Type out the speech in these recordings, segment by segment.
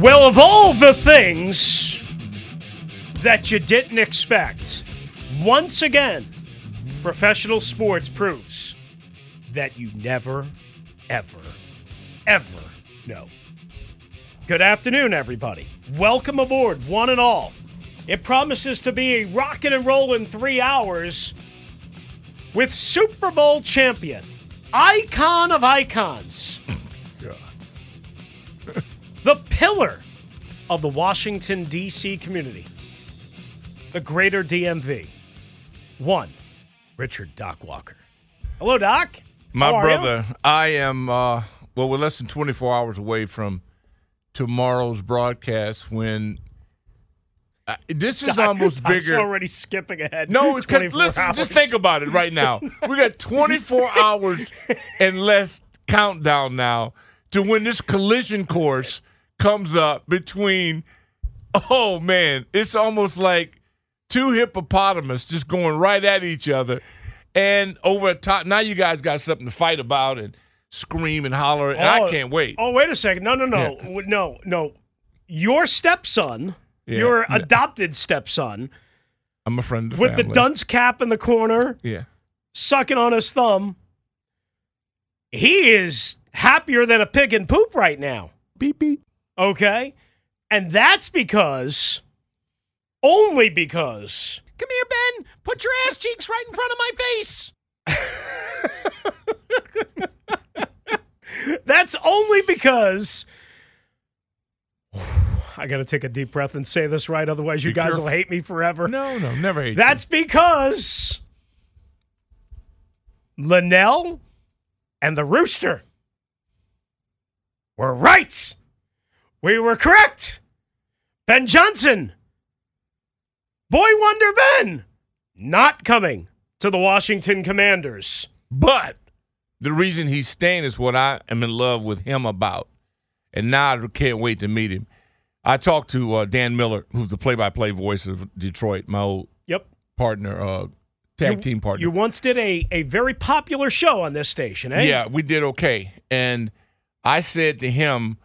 Well, of all the things that you didn't expect, once again, professional sports proves that you never, ever, ever know. Good afternoon, everybody. Welcome aboard, one and all. It promises to be a rockin' and rollin' three hours with Super Bowl champion, icon of icons, the pillar of the Washington, D.C. community, the greater DMV. One, Richard Doc Walker. Hello, Doc. My brother, you? I am, uh, well, we're less than 24 hours away from tomorrow's broadcast when uh, this is Doc- almost Doc's bigger. already skipping ahead. No, it's 24 listen, hours. just think about it right now. We got 24 hours and less countdown now to when this collision course comes up between. Oh man, it's almost like two hippopotamus just going right at each other, and over the top. Now you guys got something to fight about and scream and holler, and I Oh, can't wait. Oh, wait a second. No, no, no. Yeah. No, no. Your stepson, Yeah. your Yeah. adopted stepson, I'm a friend of the with the dunce cap in the corner, Yeah. sucking on his thumb, he is happier than a pig in poop right now. Beep beep. Okay? And that's because, only because, Come here, Ben. Put your ass cheeks right in front of my face. that's only because. I got to take a deep breath and say this right, otherwise, you Be guys careful. will hate me forever. No, no, never hate you. That's because Linnell and the Rooster were right. We were correct. Ben Johnson, Boy Wonder Ben, not coming to the Washington Commanders. But the reason he's staying is what I am in love with him about. And now I can't wait to meet him. I talked to uh, Dan Miller, who's the play by play voice of Detroit, my old Yep. partner, uh, tag You- team partner. You once did a, a very popular show on this station, eh? Yeah, we did okay. And I said to him,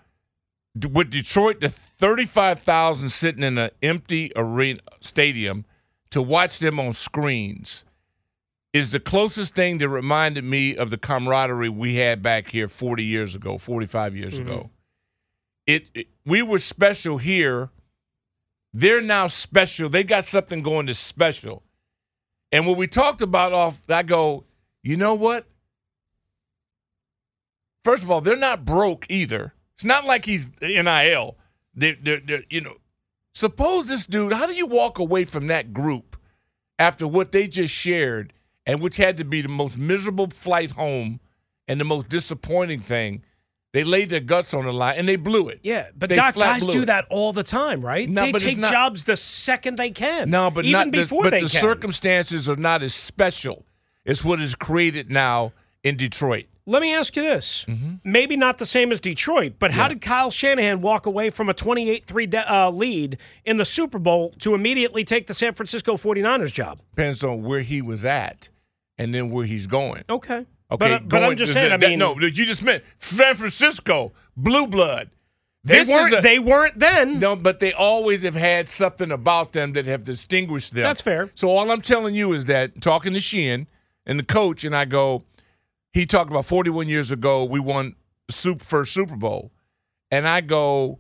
with Detroit, the 35,000 sitting in an empty arena stadium to watch them on screens is the closest thing that reminded me of the camaraderie we had back here 40 years ago, 45 years mm-hmm. ago. It, it we were special here. They're now special. They got something going that's special. And when we talked about off, I go, you know what? First of all, they're not broke either. It's not like he's NIL. They're, they're, they're, you know, suppose this dude, how do you walk away from that group after what they just shared and which had to be the most miserable flight home and the most disappointing thing? They laid their guts on the line and they blew it. Yeah, but Doc, guys do it. that all the time, right? No, they take not- jobs the second they can. No, but even not the- before but they the can. circumstances are not as special as what is created now in Detroit. Let me ask you this. Maybe not the same as Detroit, but how did Kyle Shanahan walk away from a 28 3 de- uh, lead in the Super Bowl to immediately take the San Francisco 49ers job? Depends on where he was at and then where he's going. Okay. Okay, But, uh, but I'm going- just that- saying, I that- mean, no, you just meant San Francisco, blue blood. they, This weren't, a- they weren't then. No, but they always have had something about them that have distinguished them. That's fair. So all I'm telling you is that talking to Sheehan and the coach, and I go, he talked about 41 years ago we won super, first Super Bowl, and I go,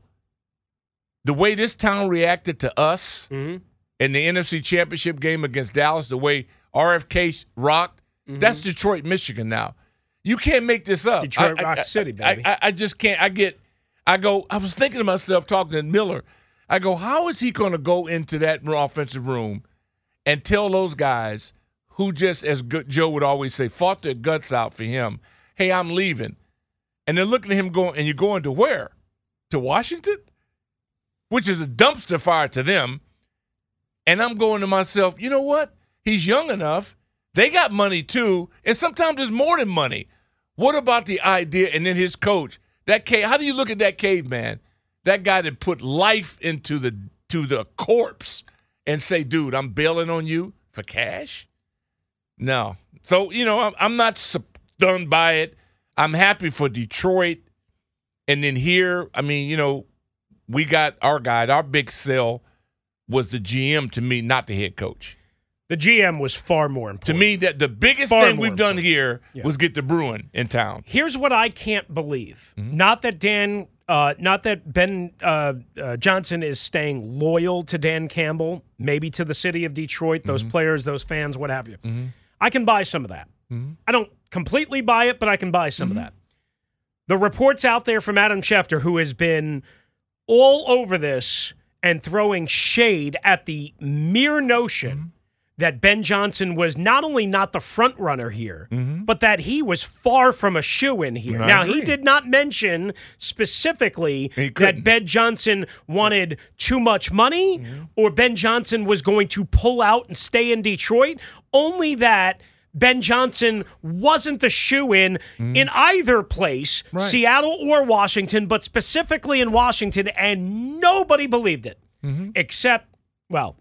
the way this town reacted to us Mhm. in the NFC Championship game against Dallas, the way RFK rocked, Mm-hmm. that's Detroit, Michigan. Now, you can't make this up. Detroit I- Rock I- City, baby. I, I just can't. I get. I go. I was thinking to myself, talking to Miller. I go, how is he going to go into that offensive room and tell those guys who just, as Joe would always say, fought their guts out for him, hey, I'm leaving, and they're looking at him going, and you're going to where? To Washington, which is a dumpster fire to them. And I'm going to myself, you know what? He's young enough. They got money too, and sometimes it's more than money. What about the idea? And then his coach, that cave. How do you look at that caveman? That guy that put life into the to the corpse and say, "Dude, I'm bailing on you for cash." No. So you know, I'm, not stunned by it. I'm happy for Detroit, and then here, I mean, you know, we got our guy. Our big sell was the GM to me, not the head coach. The GM was far more important. To me, that the biggest Far thing we've done here Yeah. was get the Bruin in town. Here's what I can't believe. Mm-hmm. Not that Dan, uh, not that Ben uh, uh, Johnson is staying loyal to Dan Campbell, maybe to the city of Detroit, those Mm-hmm. players, those fans, what have you. I can buy some of that. I don't completely buy it, but I can buy some Mm-hmm. of that. The reports out there from Adam Schefter, who has been all over this and throwing shade at the mere notion Mm-hmm. That Ben Johnson was not only not the front runner here, but that he was far from a shoe in here. Mm-hmm. I now, he did not mention specifically that. Ben Johnson wanted too much money Mm-hmm. or Ben Johnson was going to pull out and stay in Detroit, only that. Ben Johnson wasn't the shoe in in either place, Mm-hmm. Right. Seattle or Washington, but specifically in Washington, and nobody believed it. Mm-hmm. Except, well,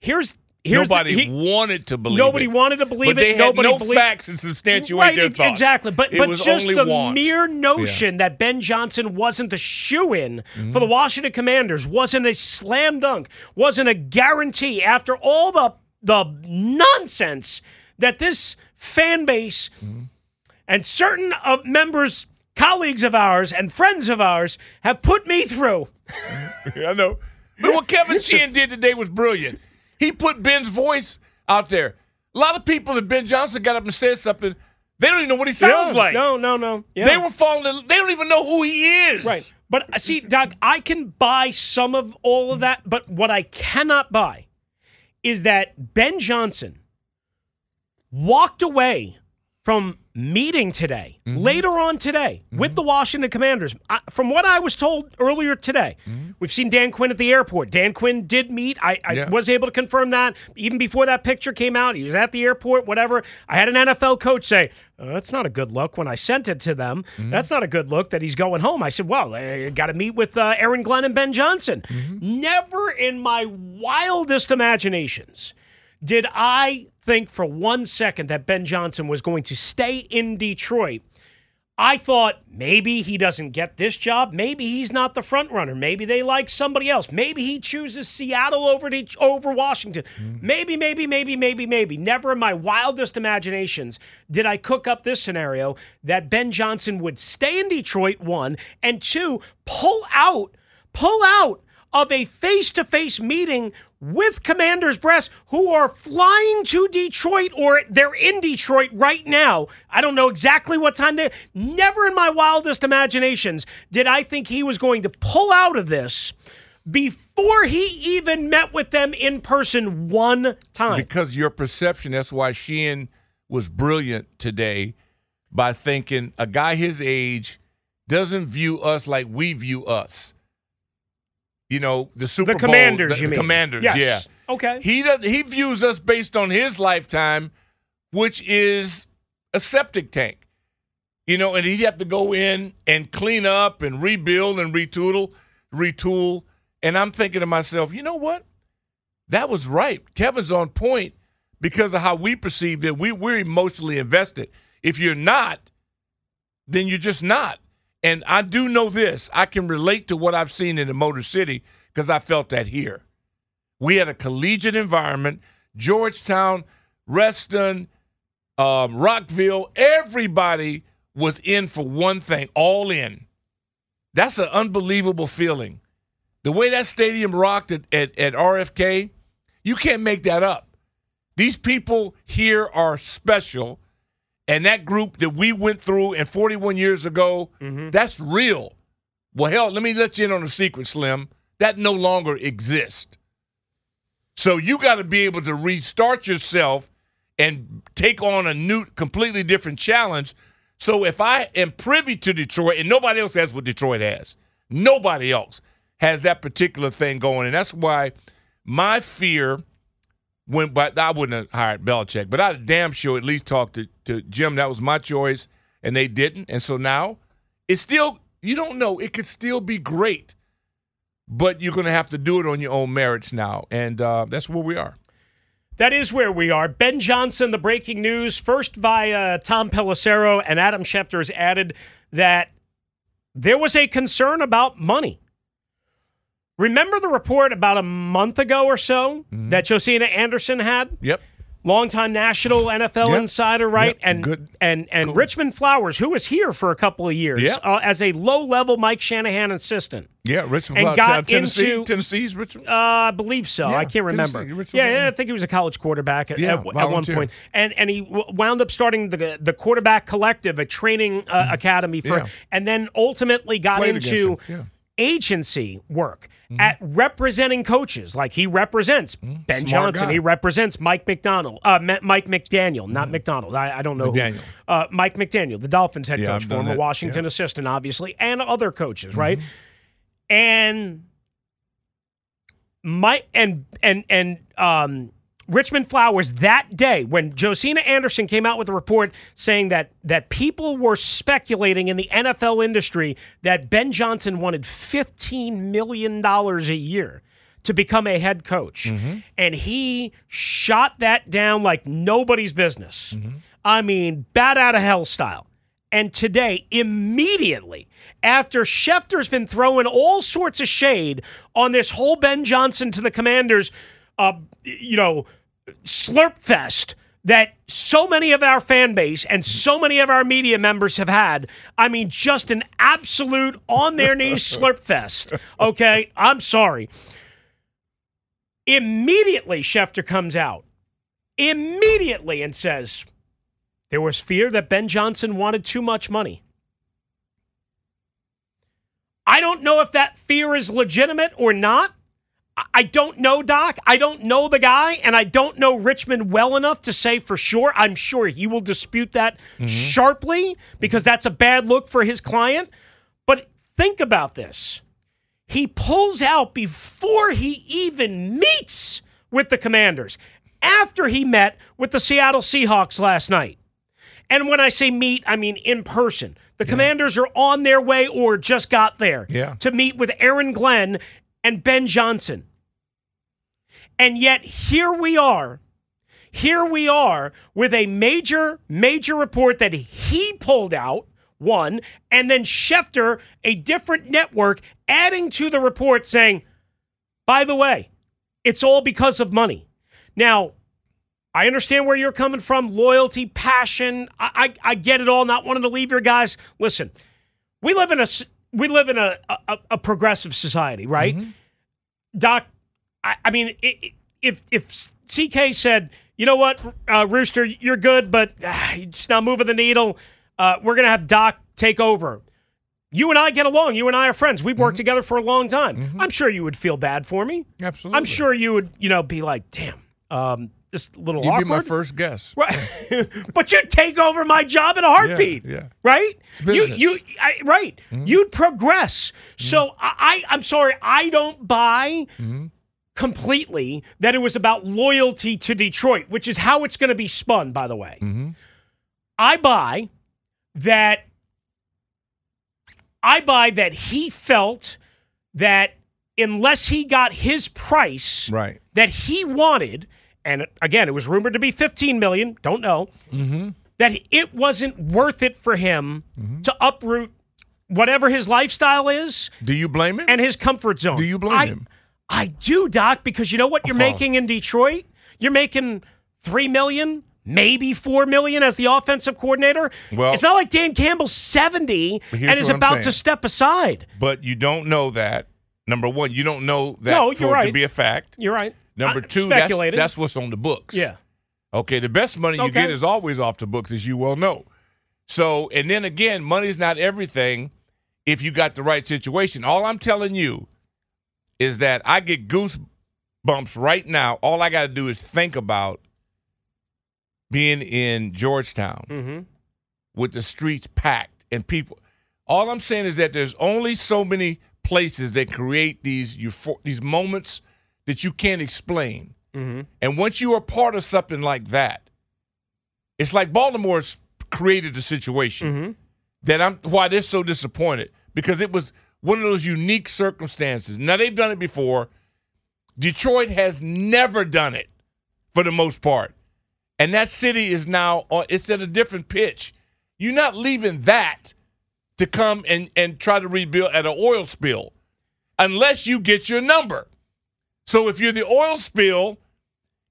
here's here's Nobody the, he- wanted to believe nobody it. wanted to believe but it. nobody no believed facts to substantiate right, their thoughts. Exactly, but it but just the wants. mere notion that Ben Johnson wasn't the shoe in for the mm-hmm. Washington Commanders wasn't a slam dunk, wasn't a guarantee after all the the nonsense that this fan base mm-hmm. and certain of members, colleagues of ours, and friends of ours have put me through. I know. But what Kevin Sheehan did today was brilliant. He put Ben's voice out there. A lot of people, that Ben Johnson got up and said something, they don't even know what he sounds No, like. No, no, no. Yeah. They were falling. in- They don't even know who he is. Right. But uh, see, Doug, I can buy some of all of that, but what I cannot buy is that Ben Johnson walked away from meeting today, Mm-hmm. later on today, with the Washington Commanders. I, from what I was told earlier today, we've seen Dan Quinn at the airport. Dan Quinn did meet. I, I Mm-hmm. Yeah. was able to confirm that even before that picture came out. He was at the airport, whatever. I had an NFL coach say, "Uh, That's not a good look when I sent it to them. Mm-hmm. That's not a good look that he's going home. I said, Well, I got to meet with uh, Aaron Glenn and Ben Johnson. Mm-hmm. Never in my wildest imaginations did I think for one second that Ben Johnson was going to stay in Detroit. I thought maybe he doesn't get this job. Maybe he's not the front runner. Maybe they like somebody else. Maybe he chooses Seattle over to, over Washington. Mm-hmm. Maybe, maybe, maybe, maybe, maybe. Never in my wildest imaginations did I cook up this scenario that Ben Johnson would stay in Detroit, one, and two, pull out, pull out of a face to face meeting with Commanders Brass, who are flying to Detroit or they're in Detroit right now. I don't know exactly what time they. Never in my wildest imaginations did I think he was going to pull out of this before he even met with them in person one time. Because your perception, that's why Sheehan was brilliant today by thinking a guy his age doesn't view us like we view us. You know, the Super the Bowl, Commanders, the, you the mean? Commanders, Yes. yeah. Okay. He does, he views us based on his lifetime, which is a septic tank. You know, and he'd have to go in and clean up and rebuild and retool, retool. And I'm thinking to myself, you know what? That was right. Kevin's on point because of how we perceived it. We, we're emotionally invested. If you're not, then you're just not. And I do know this. I can relate to what I've seen in the Motor City because I felt that here. We had a collegiate environment. Georgetown, Reston, um, Rockville, everybody was in for one thing, all in. That's an unbelievable feeling. The way that stadium rocked at, at, at RFK, you can't make that up. These people here are special. And that group that we went through and 41 years ago, mm-hmm. that's real. Well, hell, let me let you in on a secret, Slim. That no longer exists. So you got to be able to restart yourself and take on a new, completely different challenge. So if I am privy to Detroit, and nobody else has what Detroit has, nobody else has that particular thing going, and that's why my fear when but I wouldn't have hired Belichick, but I'd damn sure at least talk to, to Jim. That was my choice, and they didn't. And so now it's still you don't know. It could still be great, but you're going to have to do it on your own merits now, and uh, that's where we are. That is where we are. Ben Johnson, the breaking news, first via Tom Pelissero and Adam Schefter has added that there was a concern about money. Remember the report about a month ago or so that Josina Anderson had? Yep. Longtime national NFL Yep. insider, right? Yep. And Good. and and Cool. Richmond Flowers, who was here for a couple of years Yep. uh, as a low-level Mike Shanahan assistant. Yeah, Richmond, And Flowers, got Tennessee, into- Tennessee's Richmond. Uh, I believe so. Yeah, I can't remember. Yeah, yeah. I think he was a college quarterback at, Yeah, at, at one point, and and he w- wound up starting the the quarterback collective, a training uh, academy for, Mm-hmm. Yeah. and then ultimately got Played into Mm-hmm. agency work at representing coaches. Like he represents Ben Smart Johnson, guy. he represents Mike McDonald, uh, Ma- Mike McDaniel, not McDonald. I, I don't know McDaniel. who. Uh, Mike McDaniel, the Dolphins head Yeah, coach, former that. Washington Yeah. assistant, obviously, and other coaches, right? Mm-hmm. And Mike and and and um Richmond Flowers that day when Josina Anderson came out with a report saying that that people were speculating in the NFL industry that Ben Johnson wanted 15 million dollars a year to become a head coach and he shot that down like nobody's business. I mean, bat out of hell style. And today, immediately after Schefter's been throwing all sorts of shade on this whole Ben Johnson to the Commanders, uh, you know, slurp fest that so many of our fan base and so many of our media members have had. I mean, just an absolute on their knees slurp fest. Okay, I'm sorry. Immediately, Schefter comes out immediately and says, there was fear that Ben Johnson wanted too much money. I don't know if that fear is legitimate or not. I- don't know, Doc. I don't know the guy, and I don't know Richmond well enough to say for sure. I'm sure he will dispute that mm-hmm. sharply because that's a bad look for his client. But think about this. He pulls out before he even meets with the commanders, after he met with the Seattle Seahawks last night. And when I say meet, I mean in person. The commanders are on their way or just got there Yeah. to meet with Aaron Glenn and Ben Johnson. And yet here we are. Here we are with a major, major report that he pulled out, one, and then Schefter, a different network, adding to the report saying, by the way, it's all because of money. Now, I understand where you're coming from loyalty, passion. I, I, I get it all, not wanting to leave your guys. Listen, we live in a, we live in a, a, a progressive society, right? Doc, I, I mean, i- i- if, if CK said, you know what, uh, Rooster, you're good, but ah, you're just not moving the needle, uh, we're going to have Doc take over. You and I get along. You and I are friends. We've worked together for a long time. I'm sure you would feel bad for me. Absolutely. I'm sure you would, you know, be like, damn, um, this little You'd awkward. be my first guess. Right. but you'd take over my job in a heartbeat. yeah. Right? It's business. You, you, I, right. Mm-hmm. You'd progress. So mm-hmm. I, I, I'm sorry, I don't buy mm-hmm. completely that it was about loyalty to Detroit, which is how it's going to be spun, by the way. I buy that I buy that he felt that unless he got his price Right. that he wanted, and again, it was rumored to be 15 million, don't know, Mm-hmm. that it wasn't worth it for him to uproot whatever his lifestyle is Do you blame him? and his comfort zone. Do you blame I, him? I do, Doc, because you know what you're Oh. making in Detroit? You're making three million, maybe four million as the offensive coordinator. Well- it's not like Dan Campbell's 70 and is about to step aside. but you don't know that. Number one, you don't know that No, for you're it to be a fact. You're right. Number I- two, that's, that's what's on the books. yeah. Okay, the best money you Okay. get is always off the books, as you well know. So, and then again, money's not everything if you got the right situation. All I'm telling you is that I get goosebumps right now. All I got to do is think about being in Georgetown Mm-hmm. with the streets packed and people. All I'm saying is that there's only so many places that create these euphor- these moments that you can't explain. Mm-hmm. And once you are part of something like that, it's like Baltimore's created the situation Mm-hmm. that I'm why they're so disappointed because it was one of those unique circumstances. Now they've done it before. Detroit has never done it for the most part. And that city is now on it's at a different pitch. You're not leaving that to come and, and try to rebuild at an oil spill unless you get your number. So if you're the oil spill,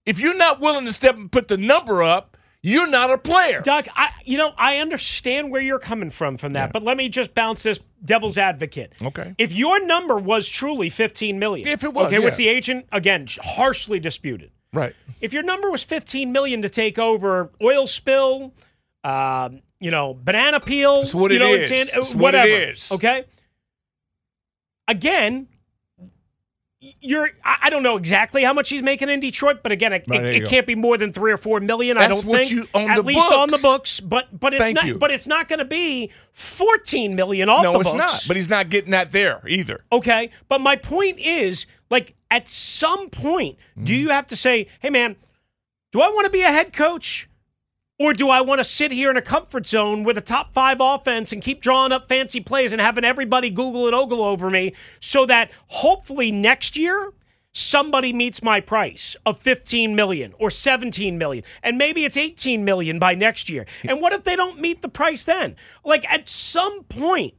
if you're not willing to step and put the number up, you're not a player. Doug, I you know I understand where you're coming from from that, Yeah. but let me just bounce this devil's advocate. Okay. If your number was truly 15 million, If it was, okay, which the agent again harshly disputed. Right. If your number was 15 million to take over oil spill, um, you know, banana peel, That's what you it know, in is. San- That's what it whatever, is. Okay. Again, you're I don't know exactly how much he's making in Detroit, but again, it, Right, it, it can't be more than three or four million. I don't think you- at the least on the books. books. But but it's Thank not. you. But it's not going to be fourteen million off no, the it's not. But he's not getting that there either. Okay. But my point is, like, at some point, do Mm-hmm. you have to say, hey, man, do I want to be a head coach? Or do I want to sit here in a comfort zone with a top five offense and keep drawing up fancy plays and having everybody Google and ogle over me so that hopefully next year somebody meets my price of 15 million or 17 million and maybe it's 18 million by next year. And what if they don't meet the price then? Like at some point,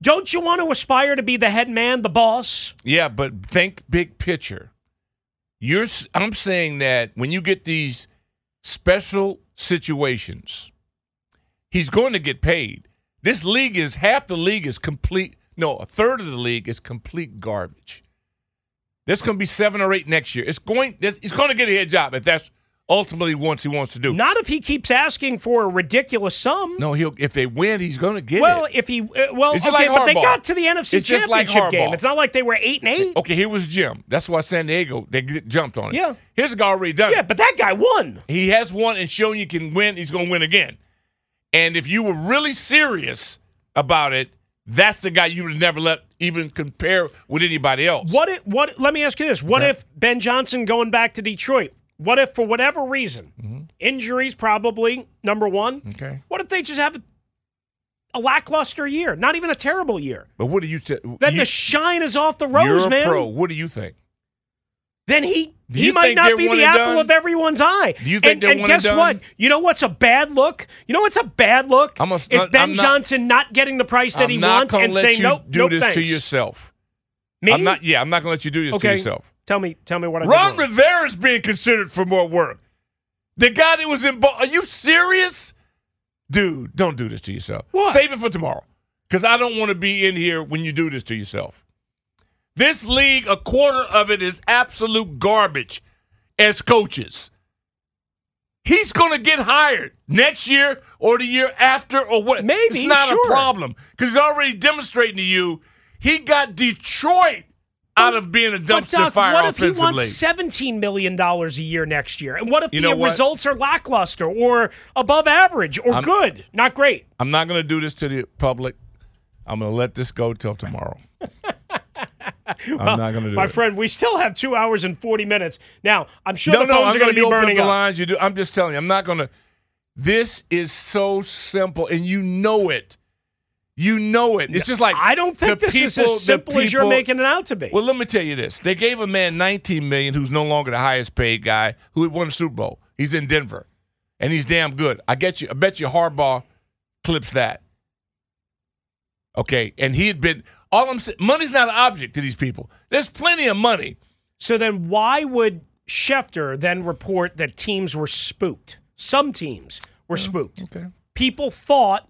don't you want to aspire to be the head man, the boss? Yeah, but think big picture. You're I'm saying that when you get these special situations, he's going to get paid. This league is half the league is complete. No, a third of the league is complete garbage. There's going to be seven or eight next year. It's going. He's going to get a head job if that's ultimately what he wants to do. Not if he keeps asking for a ridiculous sum. no, he'll. If they win, he's going to get well, it. Well, if he uh, well, okay, like but they got to the NFC It's just like Championship game. It's not like they were eight and eight. Okay, here was Jim. That's why San Diego they jumped on it. Yeah. here's a guy already done. Yeah, it. but that guy won. He has won and shown you can win. He's going to win again. And if you were really serious about it, that's the guy you would never let even compare with anybody else. What if what let me ask you this. What if Ben Johnson going back to Detroit? What if for whatever reason, injuries probably number one. Mm-hmm. Okay. What if they just have a, a lackluster year? Not even a terrible year. But what do you say? Then the shine is off the rose, you're a man. pro. What do you think? then he Do he might not be the apple done? of everyone's eye. Do you think and, they're and and guess done? what? You know what's a bad look? You know what's a bad look? I'm a- if I'm Ben not- Johnson not getting the price that I'm he wants and saying you nope, do nope, this to thanks." yourself. Me? I'm not. Yeah, I'm not going to let you do this okay. to yourself. Tell me, tell me what I'm Ron. Rivera's being considered for more work. The guy that was in. Bo- Are you serious, dude? Don't do this to yourself. What? Save it for tomorrow, because I don't want to be in here when you do this to yourself. This league, a quarter of it is absolute garbage as coaches. He's going to get hired next year or the year after or what? Maybe, It's not sure. a problem because he's already demonstrating to you he got Detroit out of being a dumpster Doc, fire what if he wants seventeen million dollars a year next year? And what if You the what? results are lackluster or above average or I'm- good, not great? I'm not going to do this to the public. I'm going to let this go till tomorrow. I'm not going to do My it. friend, we still have two hours and forty minutes. Now, I'm sure no, the no, phones I'm are going to be burning the up. lines. You do. I'm just telling you. I'm not going to. This is so simple, and you know it. You know it. It's just like I don't think this is people- as the simple as you're making it out to be. Well, let me tell you this: they gave a man 19 million, who's no longer the highest paid guy, who had won a Super Bowl. He's in Denver, and he's damn good. I get you. I bet you Harbaugh clips that. Okay, and he had been. All I'm saying, money's not an object to these people. There's plenty of money. So then why would Schefter then report that teams were spooked? Some teams were spooked. Okay. People thought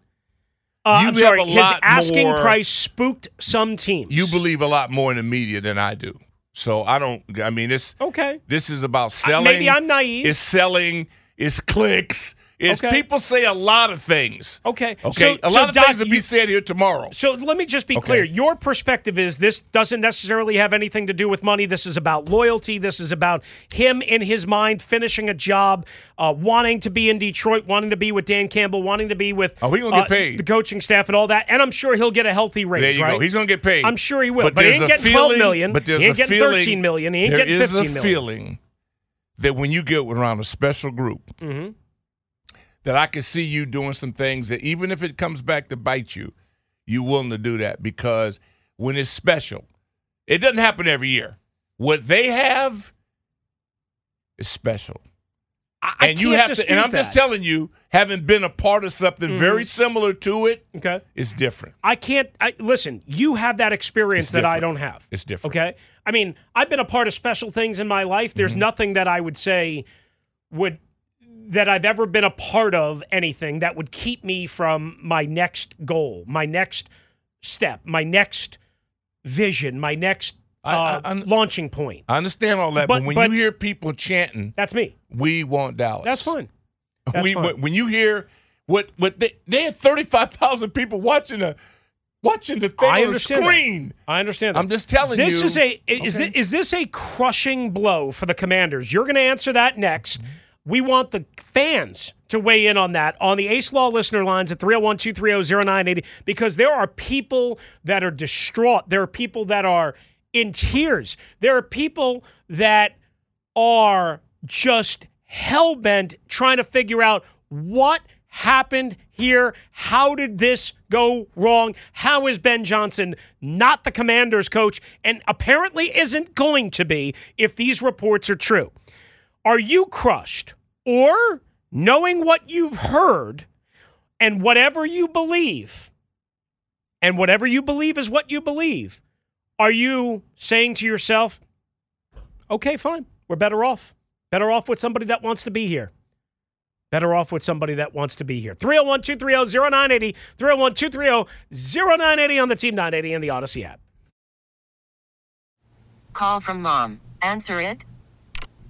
uh, You I'm sorry, his asking more- price spooked some teams. You believe a lot more in the media than I do. So I don't. I mean, it's Okay. This is about selling. maybe I'm naive. It's selling. It's clicks. It's Okay. people say a lot of things. Okay. Okay. So- a so, lot of Doc, things will be said here tomorrow. So let me just be Okay. clear. Your perspective is this doesn't necessarily have anything to do with money. This is about loyalty. This is about him in his mind finishing a job, uh, wanting to be in Detroit, wanting to be with Dan Campbell, wanting to be with Oh, he gonna get uh, paid. the coaching staff and all that. And I'm sure he'll get a healthy raise. There you right? go. He's going to get paid. I'm sure he will. But, he there's ain't getting 12 feeling- million. But there's he ain't a getting feeling, 13 million. He ain't there getting is 15 a million. feeling that when you get around a special group, Mm-hmm. That I can see you doing some things that even if it comes back to bite you, you willing to do that because when it's special, it doesn't happen every year. What they have is special. I, and you have to and I'm just telling you, having been a part of something very similar to it, Okay. it's different. I can't. I, listen, you have that experience that I don't have. It's different. Okay. I mean, I've been a part of special things in my life. There's Mm-hmm. nothing that I would say would that I've ever been a part of anything that would keep me from my next goal, my next step, my next vision, my next uh, I- I- launching point. I understand all that, but, But- when but- you hear people chanting, That's me. "We want Dallas," That's fine. That's we, when- you hear what what they, they had thirty five thousand people watching the watching the thing I on the understand that. screen. I understand. That. I'm just telling this you. is a is Okay. this, is this a crushing blow for the Commanders? You're going to answer that next. Mm-hmm. We want the fans to weigh in on that on the Ace Law listener lines at 301-230-0980 because there are people that are distraught. There are people that are in tears. There are people that are just hell bent trying to figure out what happened here. How did this go wrong? How is Ben Johnson not the commander's coach and apparently isn't going to be if these reports are true? Are you crushed? Or knowing what you've heard and whatever you believe, and whatever you believe is what you believe, are you saying to yourself, okay, fine, we're better off? Better off with somebody that wants to be here. Better off with somebody that wants to be here. 301 230 0980, 301 230 0980 on the Team 980 and the Audacy app. Call from mom. Answer it.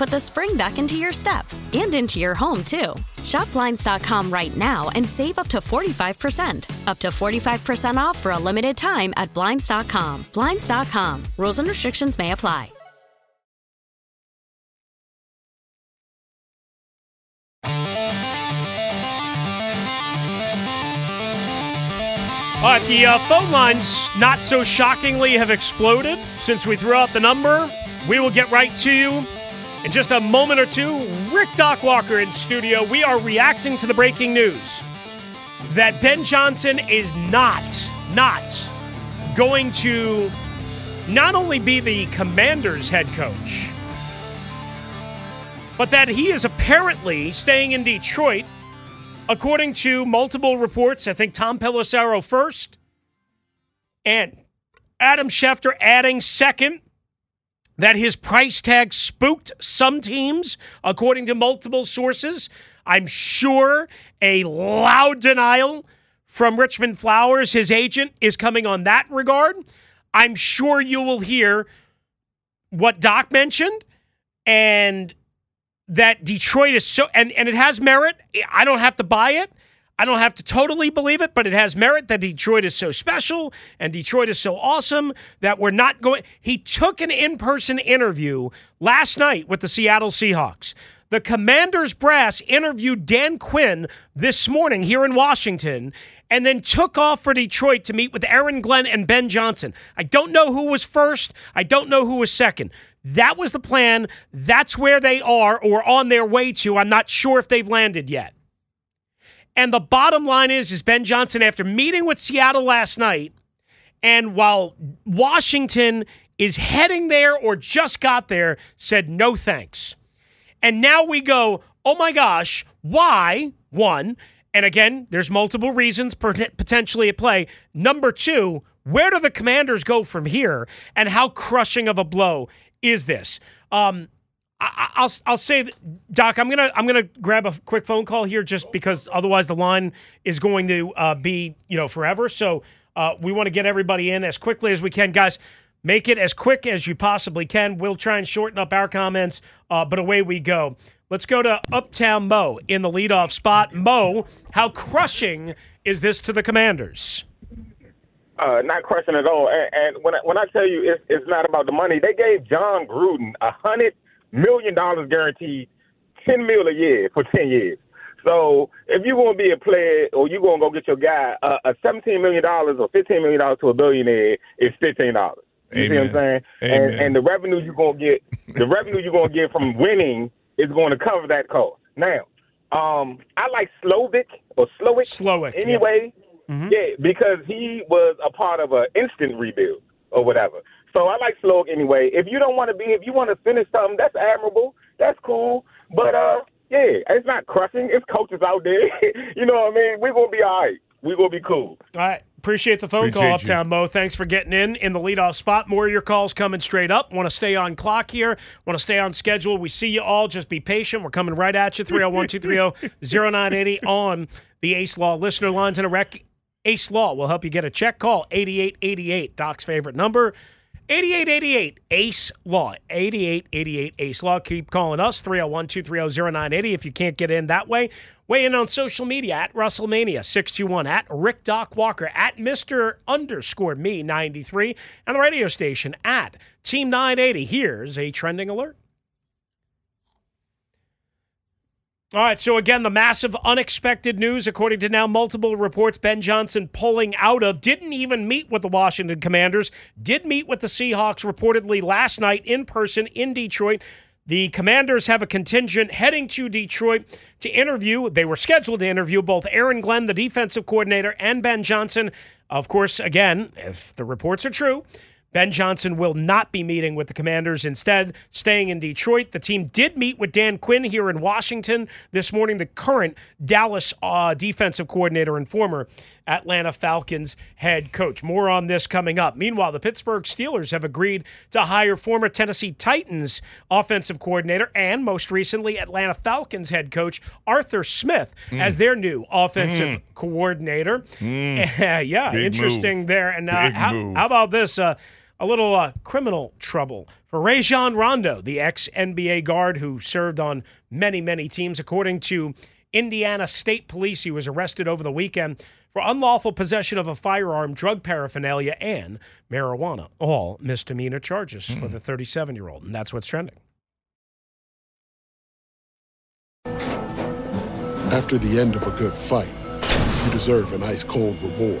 put the spring back into your step and into your home, too. Shop Blinds.com right now and save up to 45%. Up to 45% off for a limited time at Blinds.com. Blinds.com. Rules and restrictions may apply. All right, the uh, phone lines, not so shockingly, have exploded since we threw out the number. We will get right to you in just a moment or two. Rick Doc Walker in studio. We are reacting to the breaking news that Ben Johnson is not, not going to not only be the Commanders head coach, but that he is apparently staying in Detroit according to multiple reports, I think Tom Pelissero first, and Adam Schefter adding second, that his price tag spooked some teams, according to multiple sources. I'm sure a loud denial from Richmond Flowers, his agent, is coming on that regard. I'm sure you will hear what Doc mentioned and that Detroit is so and, and it has merit. I don't have to buy it. I don't have to totally believe it, but it has merit that Detroit is so special and Detroit is so awesome that we're not going. He took an in person interview last night with the Seattle Seahawks. The Commanders brass interviewed Dan Quinn this morning here in Washington and then took off for Detroit to meet with Aaron Glenn and Ben Johnson. I don't know who was first. I don't know who was second. That was the plan. That's where they are or on their way to. I'm not sure if they've landed yet. And the bottom line is is Ben Johnson after meeting with Seattle last night and while Washington is heading there or just got there said no thanks. And now we go, "Oh my gosh, why?" One, and again, there's multiple reasons potentially at play. Number 2, where do the commanders go from here and how crushing of a blow is this? Um, I, will I'll say, Doc, I'm gonna I'm gonna grab a quick phone call here just because otherwise the line is going to uh, be you know forever. So uh, we want to get everybody in as quickly as we can, guys. Make it as quick as you possibly can. We'll try and shorten up our comments, uh, but away we go. Let's go to Uptown Mo in the leadoff spot. Mo, how crushing is this to the Commanders? Uh, not crushing at all. And, and when I, when I tell you it's, it's not about the money, they gave Jon Gruden a hundred million dollars guaranteed, ten mil a year for ten years. So if you're gonna be a player or you're gonna go get your guy, uh, a seventeen million dollars or fifteen million dollars to a billionaire is fifteen dollars. You Amen. see what I'm saying? Amen. And, and the revenue you're gonna get, the revenue you're gonna get from winning is going to cover that cost. Now, um, I like Slovic or Slowik. Slowik. Anyway, yeah. Mm-hmm. yeah, because he was a part of an instant rebuild or whatever. So I like Slowik anyway. If you don't want to be, if you want to finish something, that's admirable. That's cool. But uh, yeah, it's not crushing. It's coaches out there. you know what I mean? We're gonna be all right. We're gonna be cool. All right. Appreciate the phone Appreciate call, Uptown you. Mo. Thanks for getting in in the leadoff spot. More of your calls coming straight up. Want to stay on clock here. Want to stay on schedule. We see you all. Just be patient. We're coming right at you. 301 230 0980 on the Ace Law listener lines in a rec. Ace Law will help you get a check. Call 8888, Doc's favorite number. 8888 ACE Law. 8888 ACE Law. Keep calling us 301 230 0980 if you can't get in that way. Weigh in on social media at Russellmania 621 at Rick Doc Walker at Mr. underscore me 93 and the radio station at Team 980. Here's a trending alert. All right, so again, the massive unexpected news, according to now multiple reports, Ben Johnson pulling out of, didn't even meet with the Washington Commanders, did meet with the Seahawks reportedly last night in person in Detroit. The Commanders have a contingent heading to Detroit to interview. They were scheduled to interview both Aaron Glenn, the defensive coordinator, and Ben Johnson. Of course, again, if the reports are true, Ben Johnson will not be meeting with the Commanders, instead, staying in Detroit. The team did meet with Dan Quinn here in Washington this morning, the current Dallas uh, defensive coordinator and former Atlanta Falcons head coach. More on this coming up. Meanwhile, the Pittsburgh Steelers have agreed to hire former Tennessee Titans offensive coordinator and most recently Atlanta Falcons head coach Arthur Smith Mm. as their new offensive Mm. coordinator. Mm. yeah, Big interesting move. there. And uh, how, how about this? Uh, a little uh, criminal trouble for Rajon Rondo, the ex NBA guard who served on many, many teams. According to Indiana State Police, he was arrested over the weekend for unlawful possession of a firearm, drug paraphernalia, and marijuana. All misdemeanor charges for the 37 year old. And that's what's trending. After the end of a good fight, you deserve an ice cold reward.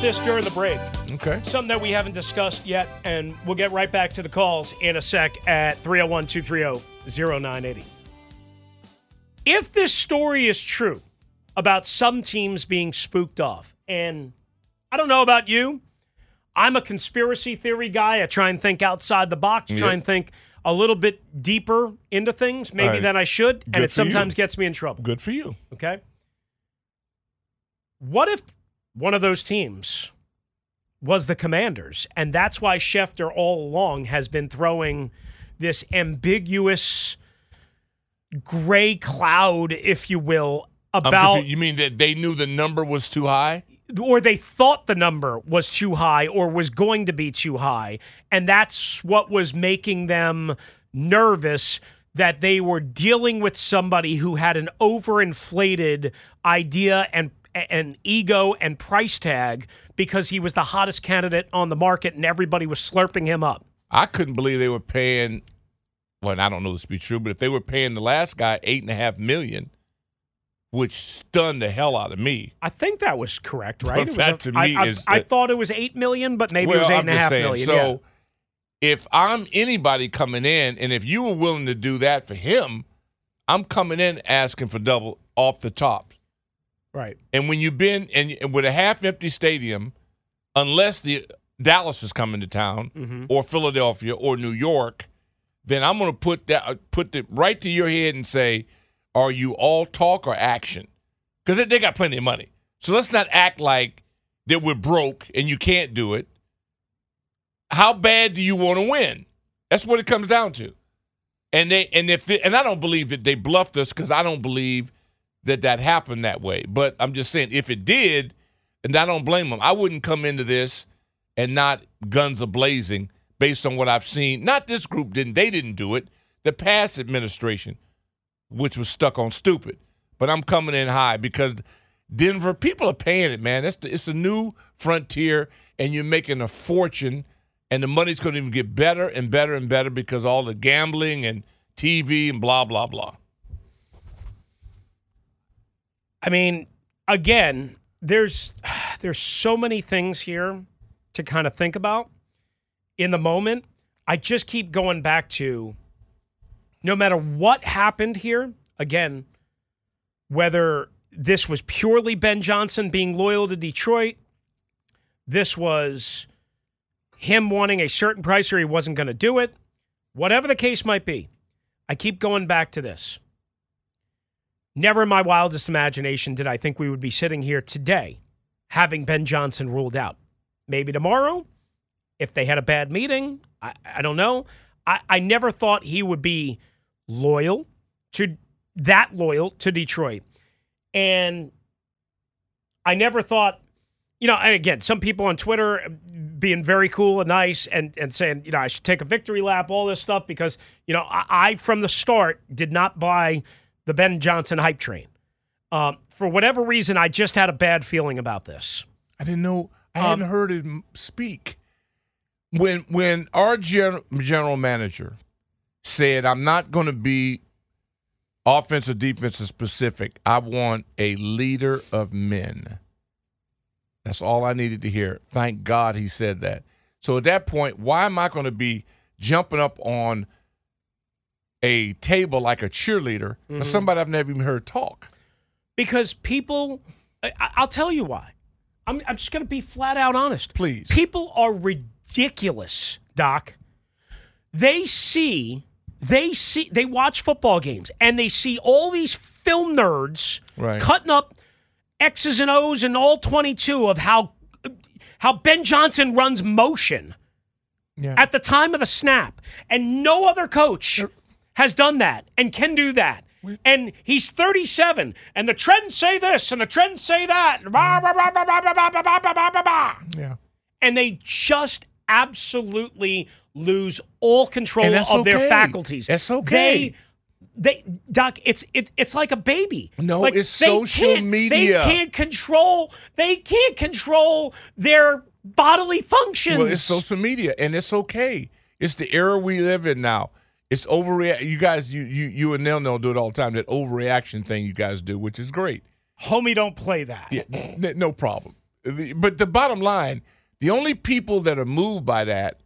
About this during the break. Okay. Something that we haven't discussed yet, and we'll get right back to the calls in a sec at 301 230 0980. If this story is true about some teams being spooked off, and I don't know about you, I'm a conspiracy theory guy. I try and think outside the box, try Yep. and think a little bit deeper into things, maybe right. than I should, Good and it for you. sometimes gets me in trouble. Good for you. Okay. What if one of those teams was the Commanders, and that's why Schefter all along has been throwing this ambiguous gray cloud, if you will, um, about confused. you mean that they knew the number was too high? or they thought the number was too high or was going to be too high. And that's what was making them nervous that they were dealing with somebody who had an overinflated idea and and ego and price tag because he was the hottest candidate on the market and everybody was slurping him up. I couldn't believe they were paying. Well, I don't know this to be true, but if they were paying the last guy eight and a half million, which stunned the hell out of me. I think that was correct, right? Well, It was that a- to I- me I, is- I thought it was eight million, but maybe it was Well, eight I'm and a half saying, million. So yeah. if I'm anybody coming in, and if you were willing to do that for him, I'm coming in asking for double off the top. Right. And when you've been and with a half empty stadium, unless the Dallas is coming to town Mhm. or Philadelphia or New York, then I'm going to put that put it right to your head and say, are you all talk or action? Because they, they got plenty of money. So let's not act like that we're broke and you can't do it. How bad do you want to win? That's what it comes down to. And they and if it, and I don't believe that they bluffed us because I don't believe that that happened that way. But I'm just saying if it did, and I don't blame them. I wouldn't come into this and not guns a blazing based on what I've seen. Not this group didn't. They didn't do it. The past administration, which was stuck on stupid. But I'm coming in high because Denver people are paying it, man. It's the, it's a new frontier, and you're making a fortune, and the money's going to even get better and better and better because all the gambling and TV and blah blah blah. I mean, again, there's there's so many things here to kind of think about in the moment. I just keep going back to no matter what happened here, again, whether this was purely Ben Johnson being loyal to Detroit, this was him wanting a certain price or he wasn't going to do it, whatever the case might be, I keep going back to this. Never in my wildest imagination did I think we would be sitting here today having Ben Johnson ruled out. Maybe tomorrow, if they had a bad meeting, I, I don't know. I, I never thought he would be loyal to that loyal to Detroit. And I never thought, you know, and again, some people on Twitter being very cool and nice and, and saying, you know, I should take a victory lap, all this stuff, because, you know, I, I from the start did not buy the Ben Johnson hype train. Um, for whatever reason, I just had a bad feeling about this. I didn't know. I Um, hadn't heard him speak. When when our gen, general manager said, "I'm not going to be offensive, defensive specific. I want a leader of men." That's all I needed to hear. Thank God he said that. So at that point, why am I going to be jumping up on a table like a cheerleader Mhm. or somebody I've never even heard talk? Because people, I, I'll tell you why. I'm, I'm just going to be flat out honest. Please. People are ridiculous, Doc. They see, they see, they watch football games and they see all these film nerds Right. cutting up X's and O's and all 22 of how how Ben Johnson runs motion Yeah. at the time of the snap. And no other coach has done that and can do that. And he's 37, and the trends say this, and the trends say that. Yeah. And they just absolutely lose all control of okay. their faculties. That's okay. They, they doc it's it, it's like a baby no like, it's social media they can't control they can't control their bodily functions well it's social media and it's okay it's the era we live in now it's overreact. You guys, you you you and Nell Nell do it all the time. That overreaction thing you guys do, which is great. Homie, don't play that. Yeah, n- no problem. But the bottom line, the only people that are moved by that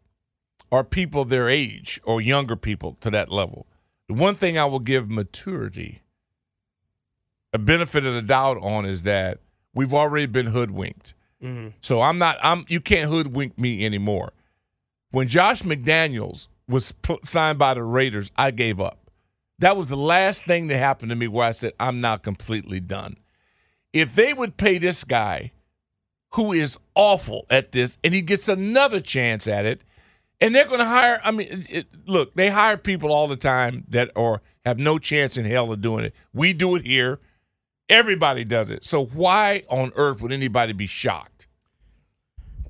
are people their age or younger people to that level. The one thing I will give maturity a benefit of the doubt on is that we've already been hoodwinked. Mhm. So I'm not. I'm. You can't hoodwink me anymore. When Josh McDaniels was pl- signed by the Raiders, I gave up. That was the last thing that happened to me where I said I'm not completely done. If they would pay this guy, who is awful at this, and he gets another chance at it, and they're going to hire. I mean, it, it- look, they hire people all the time that are have no chance in hell of doing it. We do it here. Everybody does it. So why on earth would anybody be shocked?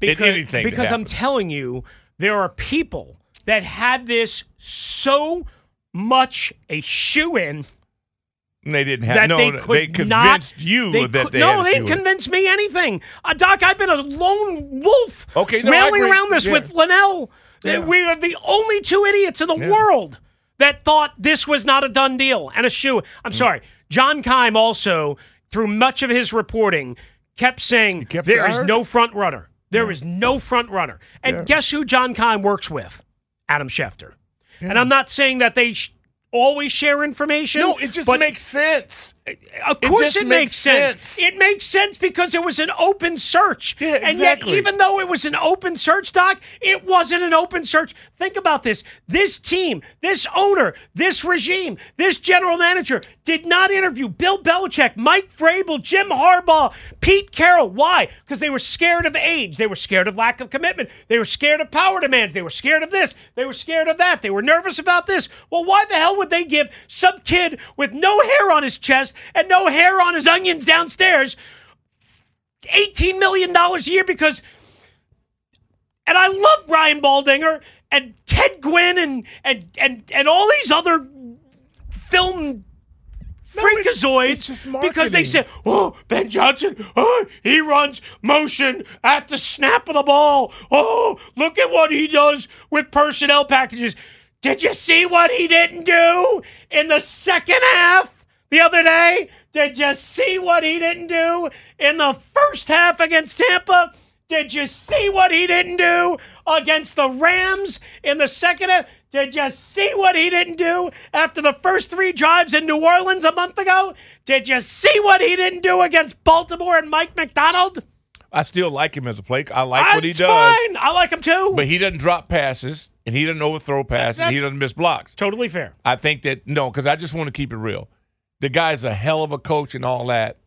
because, anything because I'm telling you, there are people that had this so much a shoe in And they didn't have that no. they They, could not- convinced you they that could- they no, they didn't convince me anything. Uh, Doc, I've been a lone wolf. Okay, no, railing around this Yeah. with Linnell. Yeah. We are the only two idiots in the world that thought this was not a done deal and a shoe. I'm Mm. sorry, John Keim also through much of his reporting kept saying kept there is no front runner. There is no front runner. And Yeah. guess who John Keim works with? Adam Schefter. And I'm not saying that they sh- always share information. No, it just but makes sense. Of course, it, makes makes sense. sense. It makes sense because it was an open search. Yeah, And yet, even though it was an open search, Doc, it wasn't an open search. Think about this. This team, this owner, this regime, this general manager did not interview Bill Belichick, Mike Vrabel, Jim Harbaugh, Pete Carroll. Why? Because they were scared of age. They were scared of lack of commitment. They were scared of power demands. They were scared of this. They were scared of that. They were nervous about this. Well, why the hell would they give some kid with no hair on his chest and no hair on his onions downstairs $18 million a year because and I love Brian Baldinger and Ted Nguyen and and and, and all these other film freakazoids because they said, "Oh, Ben Johnson, oh, he runs motion at the snap of the ball. Oh, look at what he does with personnel packages." Did you see what he didn't do in the second half the other day? Did you see what he didn't do in the first half against Tampa? Did you see what he didn't do against the Rams in the second half? Did you see what he didn't do after the first three drives in New Orleans a month ago? Did you see what he didn't do against Baltimore and Mike Macdonald? I still like him as a play. I like what he That's does. Fine. I like him too. But he doesn't drop passes, and he doesn't overthrow passes, and he doesn't miss blocks. Totally fair. I think that no, because I just want to keep it real. The guy's a hell of a coach and all that,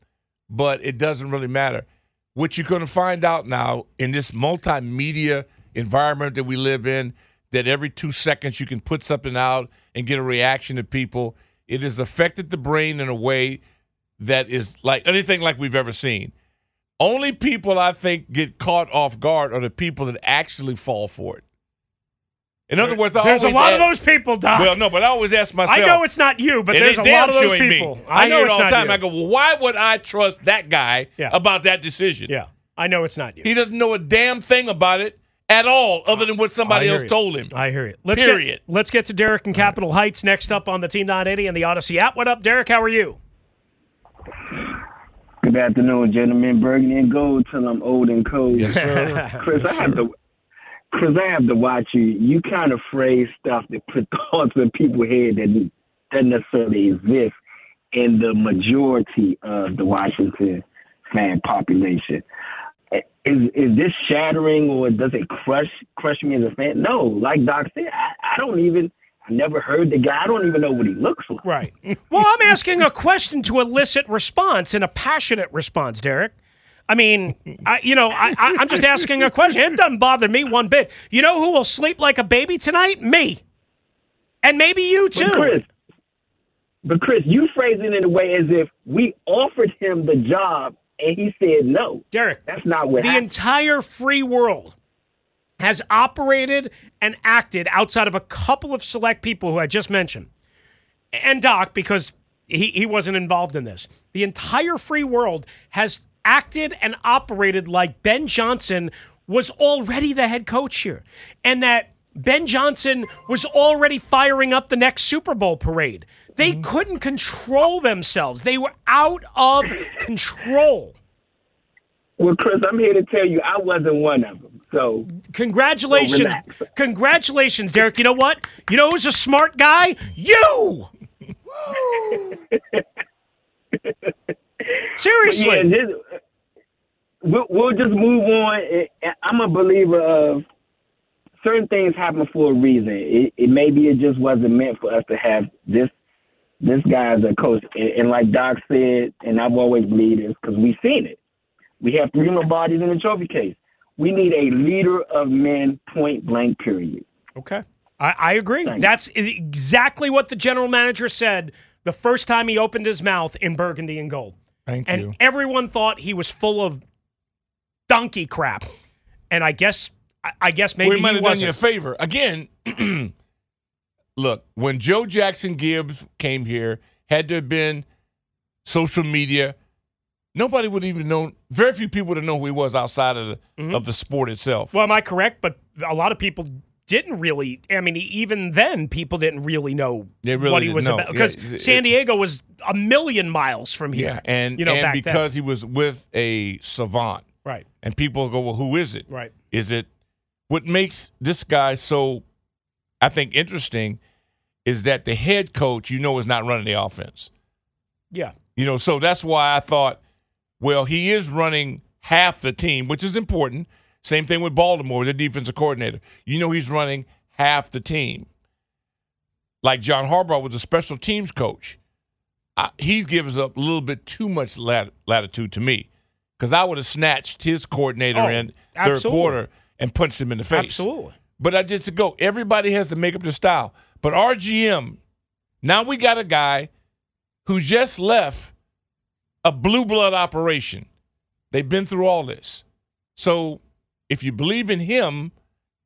but it doesn't really matter. What you're going to find out now in this multimedia environment that we live in, that every two seconds you can put something out and get a reaction to people. It has affected the brain in a way that is like anything like we've ever seen. Only people I think get caught off guard are the people that actually fall for it. In other words, I there's a always lot of those people, Doc. Well, no, but I always ask myself. I know it's not you, but there's a damn lot of those sure me. people. I, I know hear it all the time. you. I go, well, why would I trust that guy about that decision? Yeah, I know it's not you. He doesn't know a damn thing about it at all, other than what somebody else you. told him. I hear you. Let's Period. Get, let's get to Derek in Capitol Heights next up on the Team 980 and the Audacy app. What up, Derek? How are you? Good afternoon, gentlemen. Burgundy and gold till I'm old and cold. Yes, sir. Chris, I have to. Chris, I have to watch you. You kind of phrase stuff that put thoughts in people's head that doesn't necessarily exist in the majority of the Washington fan population. Is is this shattering or does it crush crush me as a fan? No, like Doc said, I, I don't even. I never heard the guy. I don't even know what he looks like. Right. Well, I'm asking a question to elicit response and a passionate response, Derek. I mean, I, you know, I, I, I'm just asking a question. It doesn't bother me one bit. You know who will sleep like a baby tonight? Me. And maybe you too. But Chris, but Chris, you phrase it in a way as if we offered him the job and he said no. Derek, that's not what the happened. entire free world has operated and acted outside of a couple of select people who I just mentioned. And Doc, because he, he wasn't involved in this. The entire free world has acted and operated like Ben Johnson was already the head coach here. And that Ben Johnson was already firing up the next Super Bowl parade. They mm-hmm. couldn't control themselves. They were out of control. Well, Chris, I'm here to tell you I wasn't one of them. So Congratulations. So. Congratulations, Derek. You know what? You know who's a smart guy? You! Seriously. But yeah, this- we'll, we'll just move on. I- I'm a believer of certain things happen for a reason. It, it maybe it just wasn't meant for us to have this this guy as a coach. And, and like Doc said, and I've always believed this because we've seen it. We have three more bodies in the trophy case. We need a leader of men, point blank, period. Okay. I, I agree. That's exactly what the general manager said the first time he opened his mouth in burgundy and gold. Thank and you. everyone thought he was full of donkey crap. And I guess I, I guess maybe we might have done you a favor. Again, look, when Joe Jackson Gibbs came here, had to have been social media, nobody would even know. Very few people would have known who he was outside of the Mm-hmm. of the sport itself. Well, am I correct? But a lot of people didn't really. I mean, even then, people didn't really know really what he was know. about because Yeah, San Diego was a million miles from here. Yeah, and you know, and back because then. he was with a savant, Right. And people go, well, who is it? Right. Is it what makes this guy so? I think interesting is that the head coach, you know, is not running the offense. yeah, You know, so that's why I thought, well, he is running half the team, which is important. Same thing with Baltimore, the defensive coordinator. You know, he's running half the team. Like John Harbaugh was a special teams coach. I, he gives up a little bit too much lat- latitude to me because I would have snatched his coordinator Oh, in third absolutely. quarter and punched him in the face. Absolutely. But I just go, everybody has to make up their style. But RGM, now we got a guy who just left a blue blood operation. They've been through all this. So if you believe in him,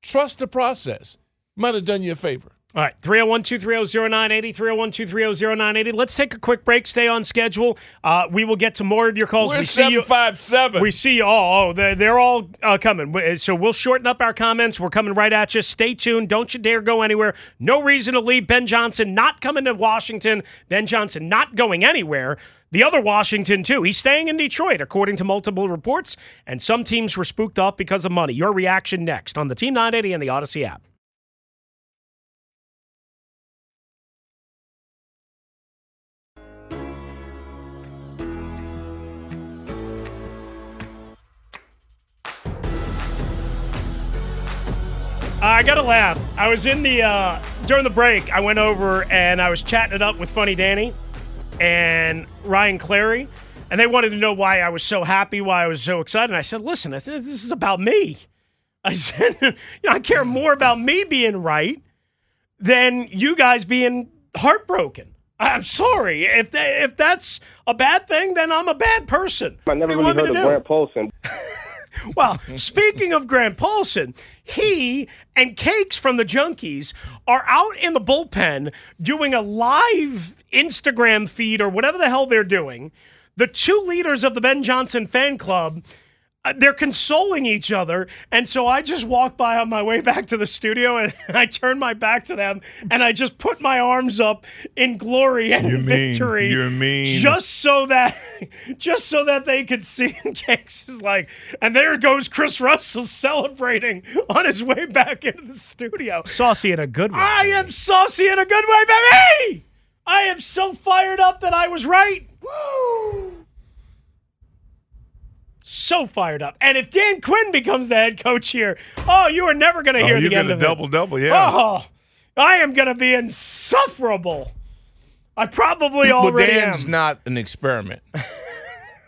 trust the process. Might have done you a favor. All right, 301 230 0980, 301 230 0980. Let's take a quick break. Stay on schedule. Uh, we will get to more of your calls. We're we see you. 757. We see you all. Oh, they're, they're all uh, coming. So we'll shorten up our comments. We're coming right at you. Stay tuned. Don't you dare go anywhere. No reason to leave. Ben Johnson not coming to Washington. Ben Johnson not going anywhere. The other Washington, too. He's staying in Detroit, according to multiple reports. And some teams were spooked off because of money. Your reaction next on the Team 980 and the Audacy app. I got to laugh. I was in the uh, during the break. I went over and I was chatting it up with Funny Danny and Ryan Clary, and they wanted to know why I was so happy, why I was so excited. And I said, "Listen, I said, this is about me. I said, you know, I care more about me being right than you guys being heartbroken. I'm sorry. If they, if that's a bad thing, then I'm a bad person. I never really heard of? Grant Paulsen. Well, speaking of Grant Paulsen, he and Cakes from the Junkies are out in the bullpen doing a live Instagram feed or whatever the hell they're doing. The two leaders of the Ben Johnson fan club. Uh, They're consoling each other. And so I just walked by on my way back to the studio and I turned my back to them and I just put my arms up in glory and You're in mean. victory. You're mean. Just so that just so that they could see and Cakes is like, and there goes Chris Russell celebrating on his way back into the studio. Saucy in a good way. I am saucy in a good way, baby! I am so fired up that I was right. Woo! So fired up. And if Dan Quinn becomes the head coach here, oh, you are never going to Oh, hear you the end of double it. double, yeah. Oh, I am going to be insufferable. I probably well, already Dan's am. not an experiment.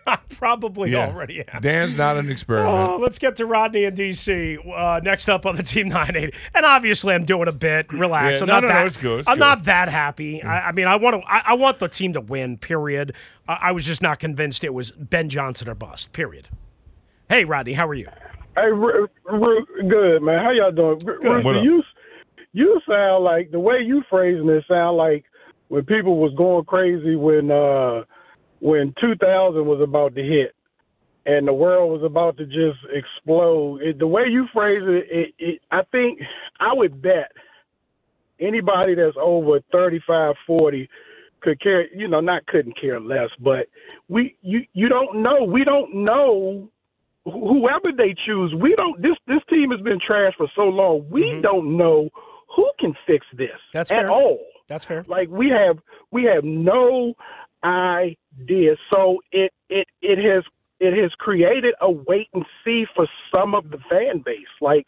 I probably Yeah. already am. Dan's not an experiment. Oh, let's get to Rodney and DC uh, next up on the Team 980. And obviously, I'm doing a bit. Relax. Yeah, I'm no, not no, no, that. it's good, it's I'm good. not that happy. I, I mean, I want to. I, I want the team to win. Period. I, I was just not convinced it was Ben Johnson or bust. Period. Hey, Rodney, how are you? Hey, Ru- Ru- good man. How y'all doing? Ru- Good. What you you sound like the way you phrasing it sound like when people was going crazy when uh when 2000 was about to hit and the world was about to just explode. It, the way you phrase it, it, it, I think I would bet anybody that's over 35, 40 could care, you know, not couldn't care less, but we you you don't know. We don't know whoever they choose. We don't this this team has been trashed for so long. We don't know who can fix this Mm-hmm. That's at fair. all. That's fair. Like we have we have no idea. So it it it has it has created a wait and see for some of the fan base. Like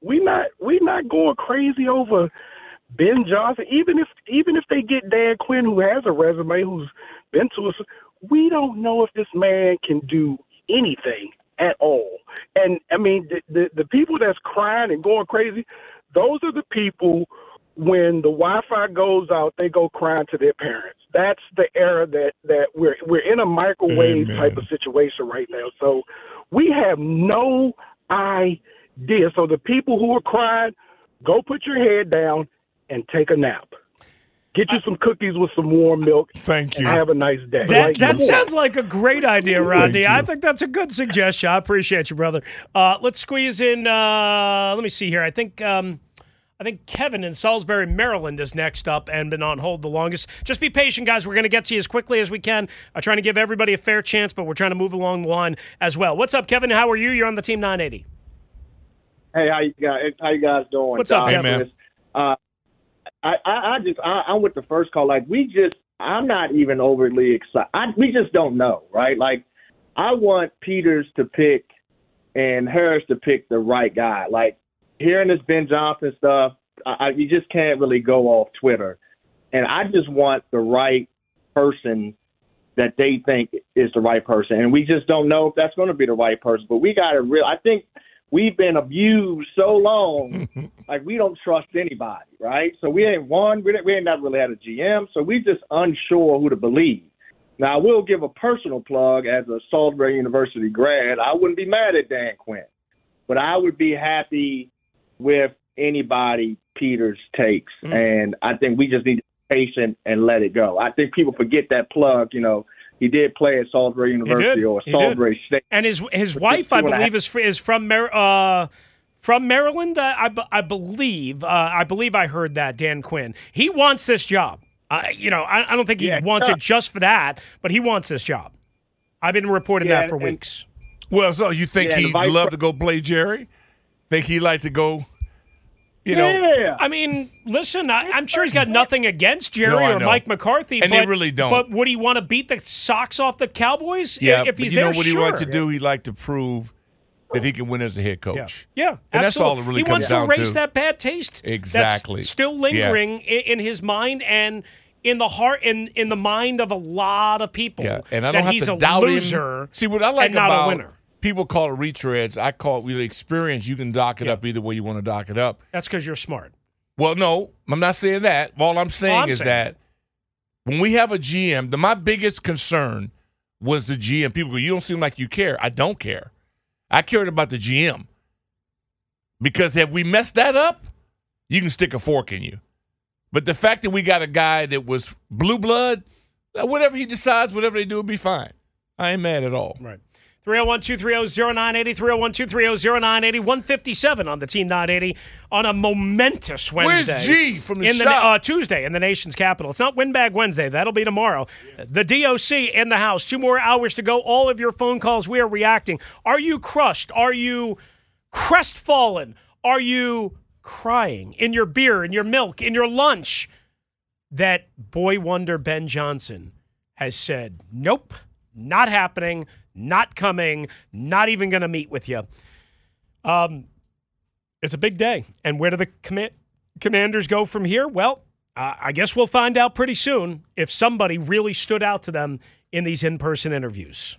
we not we not going crazy over Ben Johnson. Even if even if they get Dan Quinn, who has a resume, who's been to us, we don't know if this man can do anything at all. And I mean, the the, the people that's crying and going crazy, those are the people when the Wi-Fi goes out, they go crying to their parents. That's the era that that we're we're in a microwave Amen. type of situation right now. So we have no idea. So the people who are crying, go put your head down and take a nap. Get you some cookies with some warm milk. Thank you. Have a nice day. That, Like, that sounds like a great idea, Rodney. I think that's a good suggestion. I appreciate you, brother. Uh, let's squeeze in. Uh, let me see here. I think. Um, I think Kevin in Salisbury, Maryland, is next up and been on hold the longest. Just be patient, guys. We're going to get to you as quickly as we can. I'm trying to give everybody a fair chance, but we're trying to move along the line as well. What's up, Kevin? How are you? You're on the team 980. Hey, how you guys? How you guys doing? What's up? Hey, man. Uh, I, I, I just, I, I'm with the first call. Like, we just, I'm not even overly excited. I, we just don't know, right? Like, I want Peters to pick and Harris to pick the right guy. Like, hearing this Ben Johnson stuff, I, I, you just can't really go off Twitter. And I just want the right person that they think is the right person. And we just don't know if that's going to be the right person. But we got to real. I think we've been abused so long, like we don't trust anybody, right? So we ain't won. We, we ain't never really had a GM. So we just unsure who to believe. Now, I will give a personal plug as a Salisbury University grad. I wouldn't be mad at Dan Quinn, but I would be happy with anybody Peters takes. And I think we just need to be patient and let it go. I think people forget that plug, you know. He did play at Salisbury University or He. Salisbury State. And his his wife, I believe, is is from Mar- uh, from Maryland. Uh, I, I believe. Uh, I believe I heard that Dan Quinn. He wants this job. Uh, you know, I, I don't think he Yeah, wants yeah. it just for that, but he wants this job. I've been reporting Yeah, that for and- weeks. Well, so you think Yeah, he'd love pre- to go play Jerry? Think he'd like to go? You know, yeah. I mean, listen, I, I'm sure he's got nothing against Jerry No, or. Mike McCarthy, And but, they really don't. But would he want to beat the socks off the Cowboys? yeah. if but he's you know there, what he sure. wants to do? He'd like to prove that he can win as a head coach. Yeah, and that's all it absolutely. really he comes wants down to erase to. erase that bad taste. Exactly. That's still lingering i in, his mind and in the heart in in the mind of a lot of people. Yeah, and I that don't have he's to a doubt loser him. See what I like and not about a winner. People call it retreads. I call it with experience. You can dock it up either way you want to dock it up. That's because you're smart. Well, no, I'm not saying that. All I'm saying I'm is saying that when we have a GM, the, my biggest concern was the GM. People go, "You don't seem like you care." I don't care. I cared about the GM because if we messed that up, you can stick a fork in you. But the fact that we got a guy that was blue blood, uh, whatever he decides, whatever they do, will be fine. I ain't mad at all. Right. 301 230 0980, 301 230 0980, 157 on the Team 980 on a momentous Wednesday. Where's. G from the in shop? uh, Tuesday in the nation's capital. It's not Windbag Wednesday. That'll be tomorrow. The DOC in the house. Two more hours to go. All of your phone calls. We are reacting. Are you crushed? Are you crestfallen? Are you crying in your beer, in your milk, in your lunch? That boy wonder Ben Johnson has said, nope, not happening, not coming, not even going to meet with you. Um, it's a big day. And where do the comma- commanders go from here? Well, uh, I guess we'll find out pretty soon if somebody really stood out to them in these in person interviews.